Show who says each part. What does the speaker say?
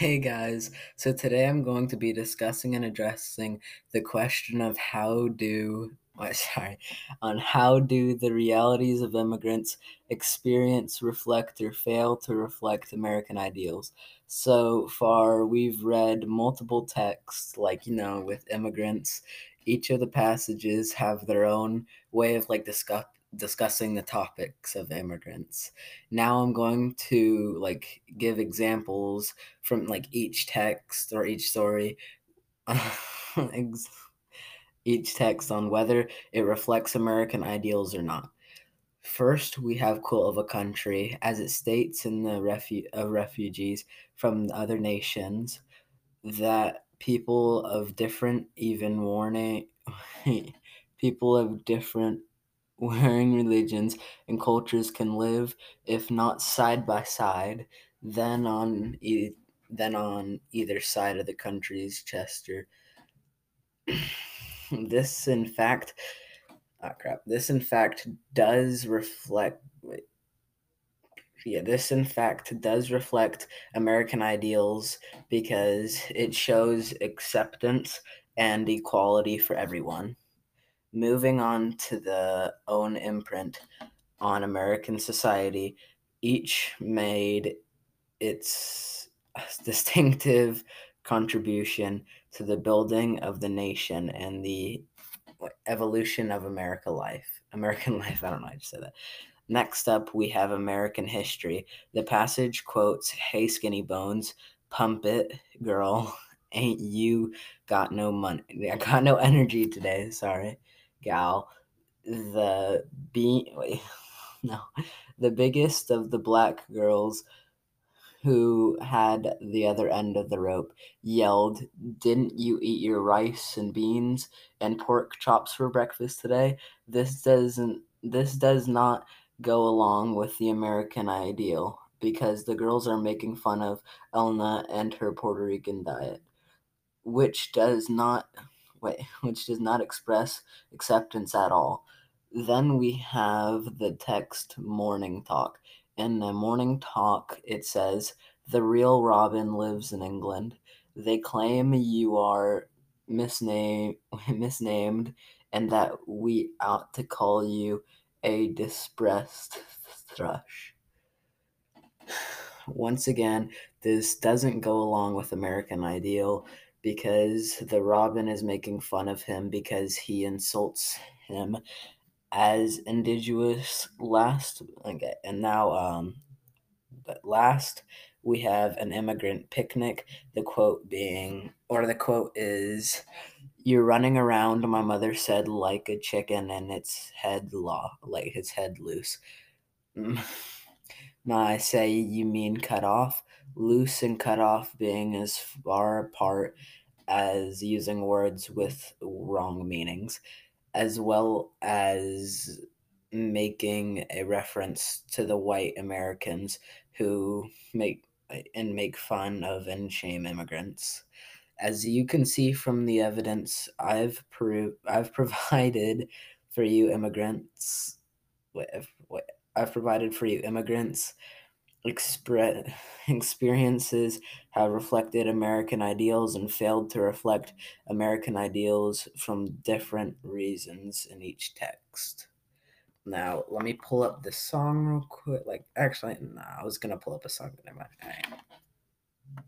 Speaker 1: Hey guys, so today I'm going to be discussing and addressing the question of how do, oh, sorry, on how do the realities of immigrants experience, reflect, or fail to reflect American ideals. So far, we've read multiple texts, like, you know, with immigrants. Each of the passages have their own way of like discuss discussing the topics of immigrants. Now I'm going to like give examples from like each text or each story each text on whether it reflects American ideals or not. First, we have Quilt of a Country, as it states in the refu- of refugees from other nations that people of different, even warning, people of different Wearing religions and cultures can live, if not side by side, then on e- then on either side of the country's Chester. this, in fact, oh crap. This, in fact, does reflect. Wait, yeah, this in fact does reflect American ideals because it shows acceptance and equality for everyone. Moving on to the own imprint on American society, each made its distinctive contribution to the building of the nation and the evolution of America life. American life, I don't know how to say that. Next up, we have American history. The passage quotes, Hey, skinny bones, pump it, girl. Ain't you got no money? I got no energy today, sorry gal, the be wait, no, the biggest of the black girls who had the other end of the rope yelled, Didn't you eat your rice and beans and pork chops for breakfast today? This doesn't this does not go along with the American ideal because the girls are making fun of Elna and her Puerto Rican diet, which does not which does not express acceptance at all. Then we have the text morning talk. In the morning talk, it says, The real Robin lives in England. They claim you are misnamed, misnamed and that we ought to call you a dispressed thrush. Once again, this doesn't go along with American ideal because the Robin is making fun of him because he insults him as indigenous last okay, and now um but last we have an immigrant picnic. The quote being or the quote is you're running around my mother said like a chicken and its head law like his head loose i say you mean cut off loose and cut off being as far apart as using words with wrong meanings, as well as making a reference to the white Americans who make and make fun of and shame immigrants. As you can see from the evidence I've pro- I've provided for you immigrants, I've provided for you immigrants expre- experiences have reflected American ideals and failed to reflect American ideals from different reasons in each text. Now, let me pull up the song real quick. Like, actually, no, I was gonna pull up a song, but never mind.